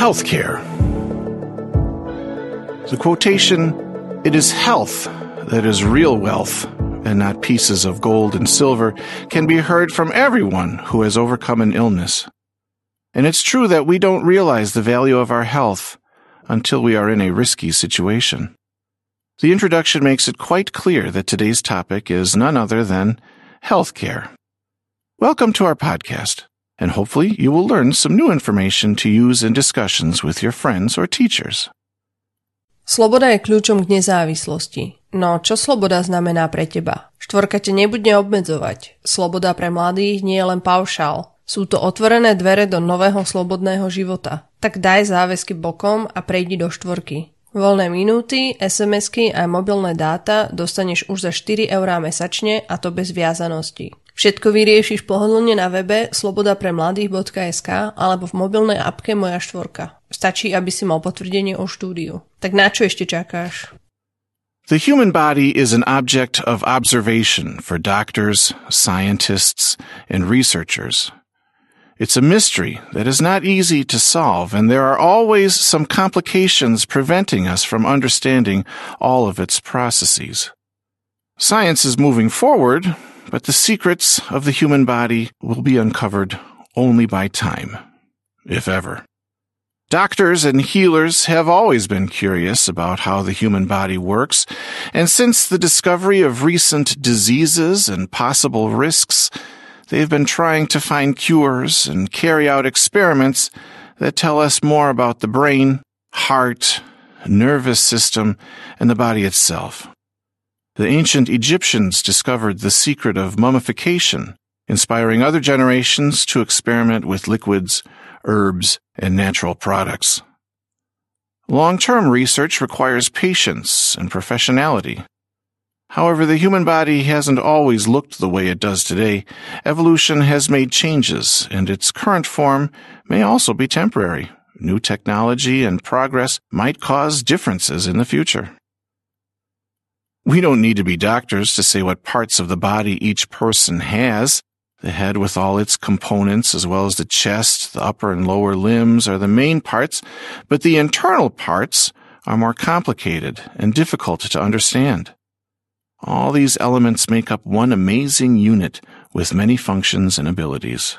Healthcare. The quotation, It is health that is real wealth, and not pieces of gold and silver, can be heard from everyone who has overcome an illness. And it's true that we don't realize the value of our health until we are in a risky situation. The introduction makes it quite clear that today's topic is none other than healthcare. Welcome to our podcast, and hopefully you will learn some new information to use in discussions with your friends or teachers. Sloboda je kľúčom k nezávislosti. No čo sloboda znamená pre teba? Štvorka te nebude obmedzovať. Sloboda pre mladých nie je len paušál. Sú to otvorené dvere do nového slobodného života. Tak daj záväzky bokom a prejdi do štvorky. Voľné minúty, SMS-ky a mobilné dáta dostaneš už za 4 eurá mesačne a to bez viazanosti. Všetko vyriešiš pohodlne na webe slobodapremladých.sk alebo v mobilnej apke Moja štvorka. Stačí, aby si mal potvrdenie o štúdiu. Tak na čo ešte čakáš? The human body is an object of observation for doctors, scientists, and researchers. It's a mystery that is not easy to solve, and there are always some complications preventing us from understanding all of its processes. Science is moving forward, but the secrets of the human body will be uncovered only by time, if ever. Doctors and healers have always been curious about how the human body works, and since the discovery of recent diseases and possible risks, they've been trying to find cures and carry out experiments that tell us more about the brain, heart, nervous system, and the body itself. The ancient Egyptians discovered the secret of mummification, inspiring other generations to experiment with liquids, herbs, and natural products. Long-term research requires patience and professionality. However, the human body hasn't always looked the way it does today. Evolution has made changes, and its current form may also be temporary. New technology and progress might cause differences in the future. We don't need to be doctors to say what parts of the body each person has. The head with all its components, as well as the chest, the upper and lower limbs are the main parts, but the internal parts are more complicated and difficult to understand. All these elements make up one amazing unit with many functions and abilities.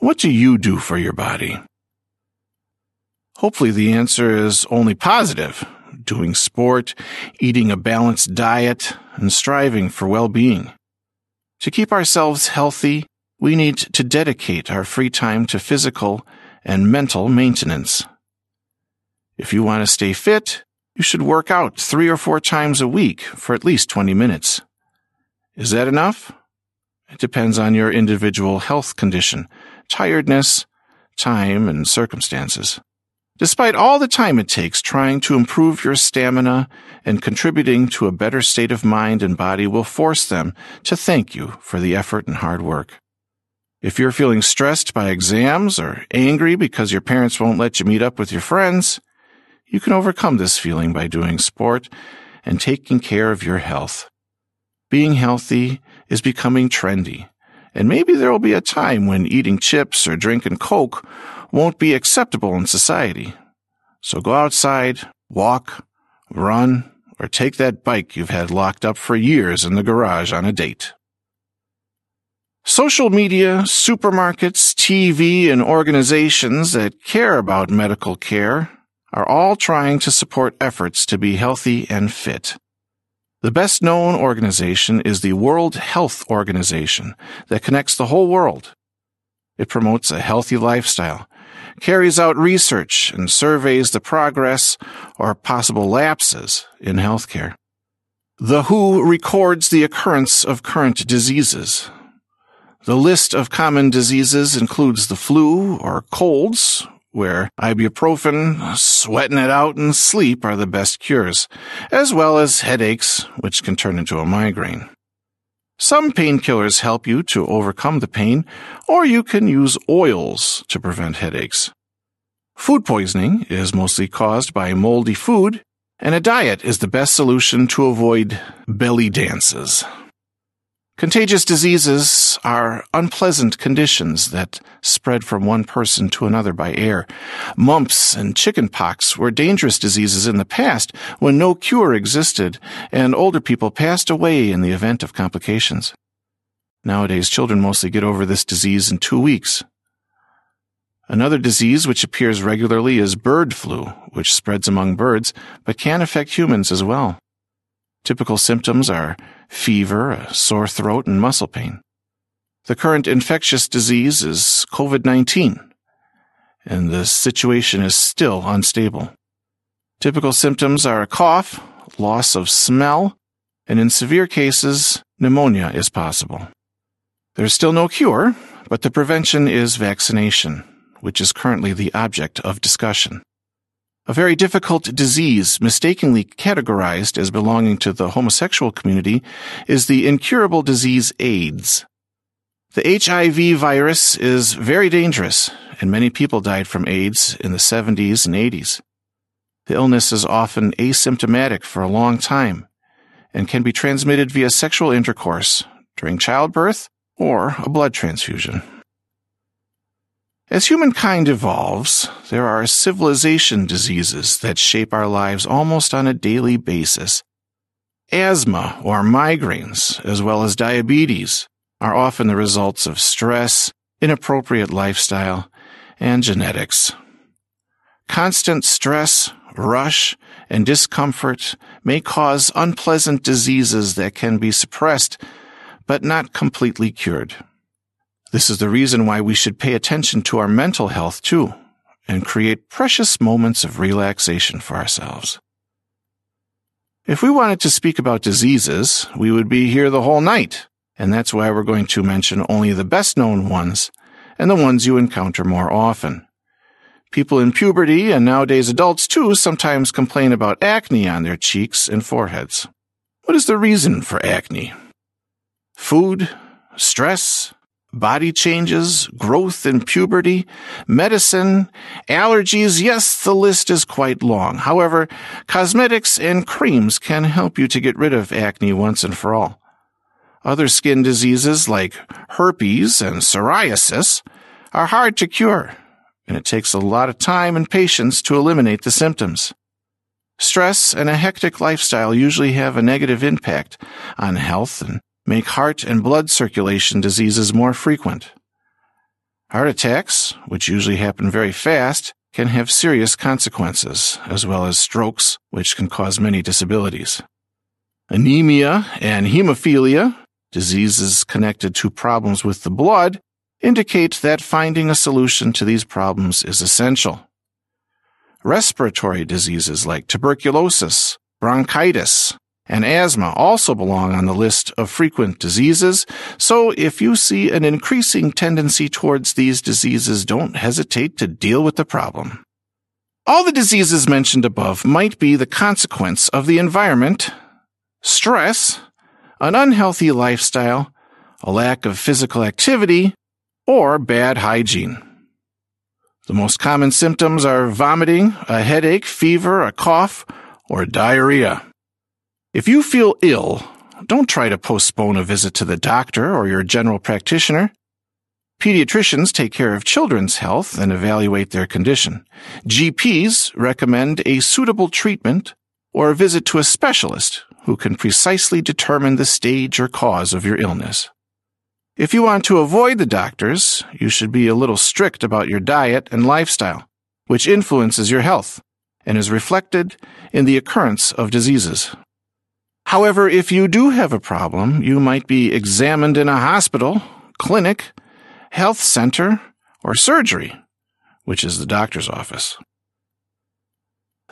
What do you do for your body? Hopefully the answer is only positive doing sport, eating a balanced diet, and striving for well-being. To keep ourselves healthy, we need to dedicate our free time to physical and mental maintenance. If you want to stay fit, you should work out three or four times a week for at least 20 minutes. Is that enough? It depends on your individual health condition, tiredness, time, and circumstances. Despite all the time it takes trying to improve your stamina and contributing to a better state of mind and body will force them to thank you for the effort and hard work. If you're feeling stressed by exams or angry because your parents won't let you meet up with your friends, you can overcome this feeling by doing sport and taking care of your health. Being healthy is becoming trendy, and maybe there will be a time when eating chips or drinking Coke won't be acceptable in society. So go outside, walk, run, or take that bike you've had locked up for years in the garage on a date. Social media, supermarkets, TV, and organizations that care about medical care are all trying to support efforts to be healthy and fit. The best known organization is the World Health Organization that connects the whole world. It promotes a healthy lifestyle, carries out research and surveys the progress or possible lapses in healthcare. The WHO records the occurrence of current diseases. The list of common diseases includes the flu or colds, where ibuprofen, sweating it out, and sleep are the best cures, as well as headaches, which can turn into a migraine. Some painkillers help you to overcome the pain, or you can use oils to prevent headaches. Food poisoning is mostly caused by moldy food, and a diet is the best solution to avoid belly dances. Contagious diseases are unpleasant conditions that spread from one person to another by air. Mumps and chickenpox were dangerous diseases in the past when no cure existed and older people passed away in the event of complications. Nowadays, children mostly get over this disease in two weeks. Another disease which appears regularly is bird flu, which spreads among birds, but can affect humans as well. Typical symptoms are fever, a sore throat, and muscle pain. The current infectious disease is COVID-19, and the situation is still unstable. Typical symptoms are a cough, loss of smell, and in severe cases, pneumonia is possible. There's still no cure, but the prevention is vaccination, which is currently the object of discussion. A very difficult disease, mistakenly categorized as belonging to the homosexual community, is the incurable disease AIDS. The HIV virus is very dangerous, and many people died from AIDS in the 70s and 80s. The illness is often asymptomatic for a long time and can be transmitted via sexual intercourse during childbirth or a blood transfusion. As humankind evolves, there are civilization diseases that shape our lives almost on a daily basis. Asthma or migraines, as well as diabetes, are often the results of stress, inappropriate lifestyle, and genetics. Constant stress, rush, and discomfort may cause unpleasant diseases that can be suppressed, but not completely cured. This is the reason why we should pay attention to our mental health too and create precious moments of relaxation for ourselves. If we wanted to speak about diseases, we would be here the whole night, and that's why we're going to mention only the best known ones and the ones you encounter more often. People in puberty and nowadays adults too sometimes complain about acne on their cheeks and foreheads. What is the reason for acne? Food, stress, body changes, growth in puberty, medicine, allergies. Yes, the list is quite long. However, cosmetics and creams can help you to get rid of acne once and for all. Other skin diseases like herpes and psoriasis are hard to cure, and it takes a lot of time and patience to eliminate the symptoms. Stress and a hectic lifestyle usually have a negative impact on health and make heart and blood circulation diseases more frequent. Heart attacks, which usually happen very fast, can have serious consequences, as well as strokes, which can cause many disabilities. Anemia and hemophilia, diseases connected to problems with the blood, indicate that finding a solution to these problems is essential. Respiratory diseases like tuberculosis, bronchitis, and asthma also belong on the list of frequent diseases, so if you see an increasing tendency towards these diseases, don't hesitate to deal with the problem. All the diseases mentioned above might be the consequence of the environment, stress, an unhealthy lifestyle, a lack of physical activity, or bad hygiene. The most common symptoms are vomiting, a headache, fever, a cough, or diarrhea. If you feel ill, don't try to postpone a visit to the doctor or your general practitioner. Pediatricians take care of children's health and evaluate their condition. GPs recommend a suitable treatment or a visit to a specialist who can precisely determine the stage or cause of your illness. If you want to avoid the doctors, you should be a little strict about your diet and lifestyle, which influences your health and is reflected in the occurrence of diseases. However, if you do have a problem, you might be examined in a hospital, clinic, health center, or surgery, which is the doctor's office.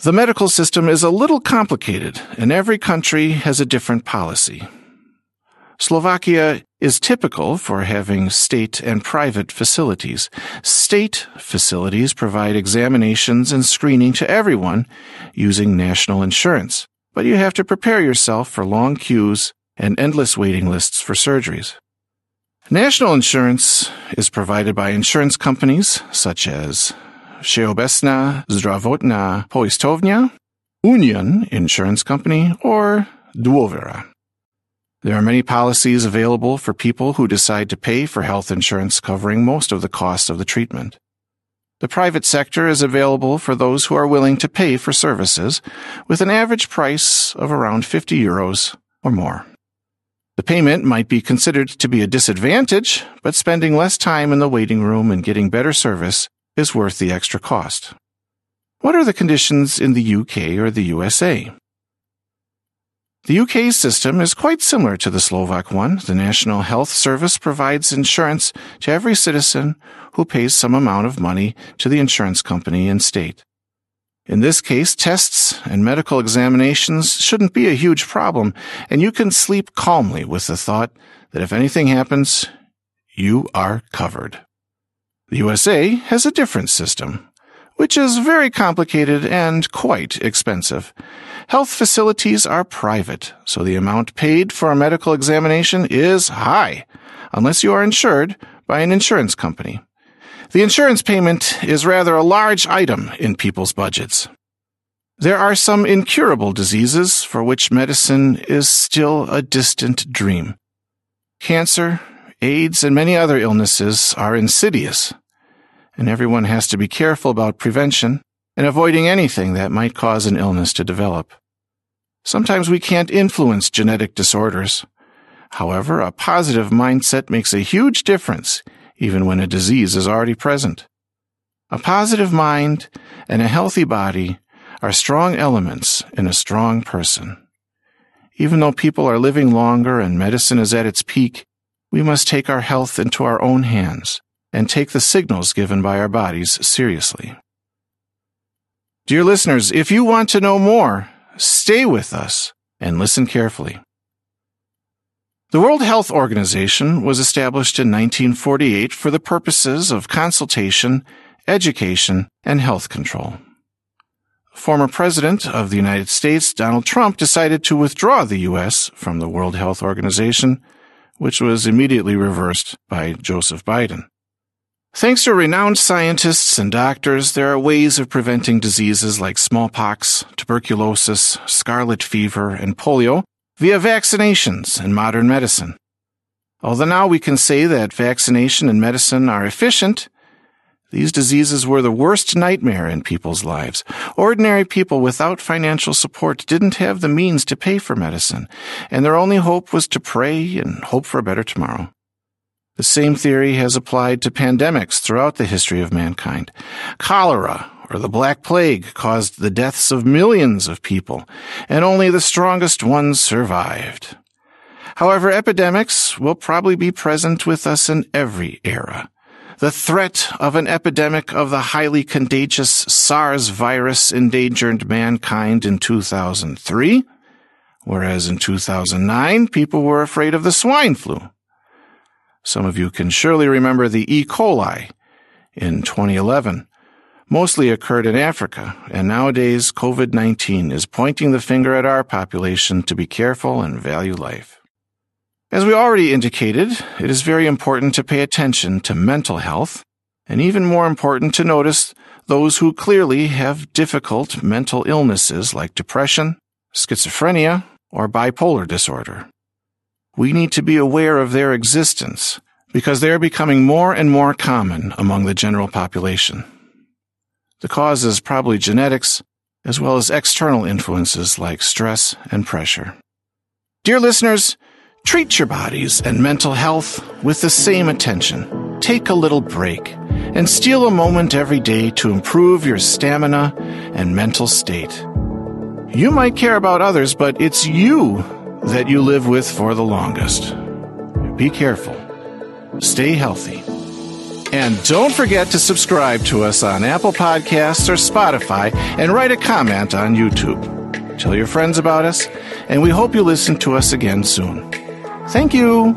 The medical system is a little complicated, and every country has a different policy. Slovakia is typical for having state and private facilities. State facilities provide examinations and screening to everyone using national insurance but you have to prepare yourself for long queues and endless waiting lists for surgeries. National insurance is provided by insurance companies such as Všeobecná zdravotná poisťovňa, Union Insurance Company, or Dôvera. There are many policies available for people who decide to pay for health insurance covering most of the cost of the treatment. The private sector is available for those who are willing to pay for services with an average price of around 50 euros or more. The payment might be considered to be a disadvantage, but spending less time in the waiting room and getting better service is worth the extra cost. What are the conditions in the UK or the USA? The UK's system is quite similar to the Slovak one. The National Health Service provides insurance to every citizen who pays some amount of money to the insurance company and state. In this case, tests and medical examinations shouldn't be a huge problem, and you can sleep calmly with the thought that if anything happens, you are covered. The USA has a different system, which is very complicated and quite expensive. Health facilities are private, so the amount paid for a medical examination is high, unless you are insured by an insurance company. The insurance payment is rather a large item in people's budgets. There are some incurable diseases for which medicine is still a distant dream. Cancer, AIDS, and many other illnesses are insidious, and everyone has to be careful about prevention and avoiding anything that might cause an illness to develop. Sometimes we can't influence genetic disorders. However, a positive mindset makes a huge difference even when a disease is already present. A positive mind and a healthy body are strong elements in a strong person. Even though people are living longer and medicine is at its peak, we must take our health into our own hands and take the signals given by our bodies seriously. Dear listeners, if you want to know more, Stay with us and listen carefully. The World Health Organization was established in 1948 for the purposes of consultation, education, and health control. Former President of the United States, Donald Trump, decided to withdraw the U.S. from the World Health Organization, which was immediately reversed by Joseph Biden. Thanks to renowned scientists and doctors, there are ways of preventing diseases like smallpox, tuberculosis, scarlet fever, and polio via vaccinations and modern medicine. Although now we can say that vaccination and medicine are efficient, these diseases were the worst nightmare in people's lives. Ordinary people without financial support didn't have the means to pay for medicine, and their only hope was to pray and hope for a better tomorrow. The same theory has applied to pandemics throughout the history of mankind. Cholera or the Black Plague caused the deaths of millions of people, and only the strongest ones survived. However, epidemics will probably be present with us in every era. The threat of an epidemic of the highly contagious SARS virus endangered mankind in 2003, whereas in 2009 people were afraid of the swine flu. Some of you can surely remember the E. coli in 2011. Mostly occurred in Africa, and nowadays COVID 19 is pointing the finger at our population to be careful and value life. As we already indicated, it is very important to pay attention to mental health, and even more important to notice those who clearly have difficult mental illnesses like depression, schizophrenia, or bipolar disorder we need to be aware of their existence because they are becoming more and more common among the general population. The cause is probably genetics, as well as external influences like stress and pressure. Dear listeners, treat your bodies and mental health with the same attention. Take a little break and steal a moment every day to improve your stamina and mental state. You might care about others, but it's you that you live with for the longest. Be careful. Stay healthy. And don't forget to subscribe to us on Apple Podcasts or Spotify and write a comment on YouTube. Tell your friends about us, and we hope you listen to us again soon. Thank you.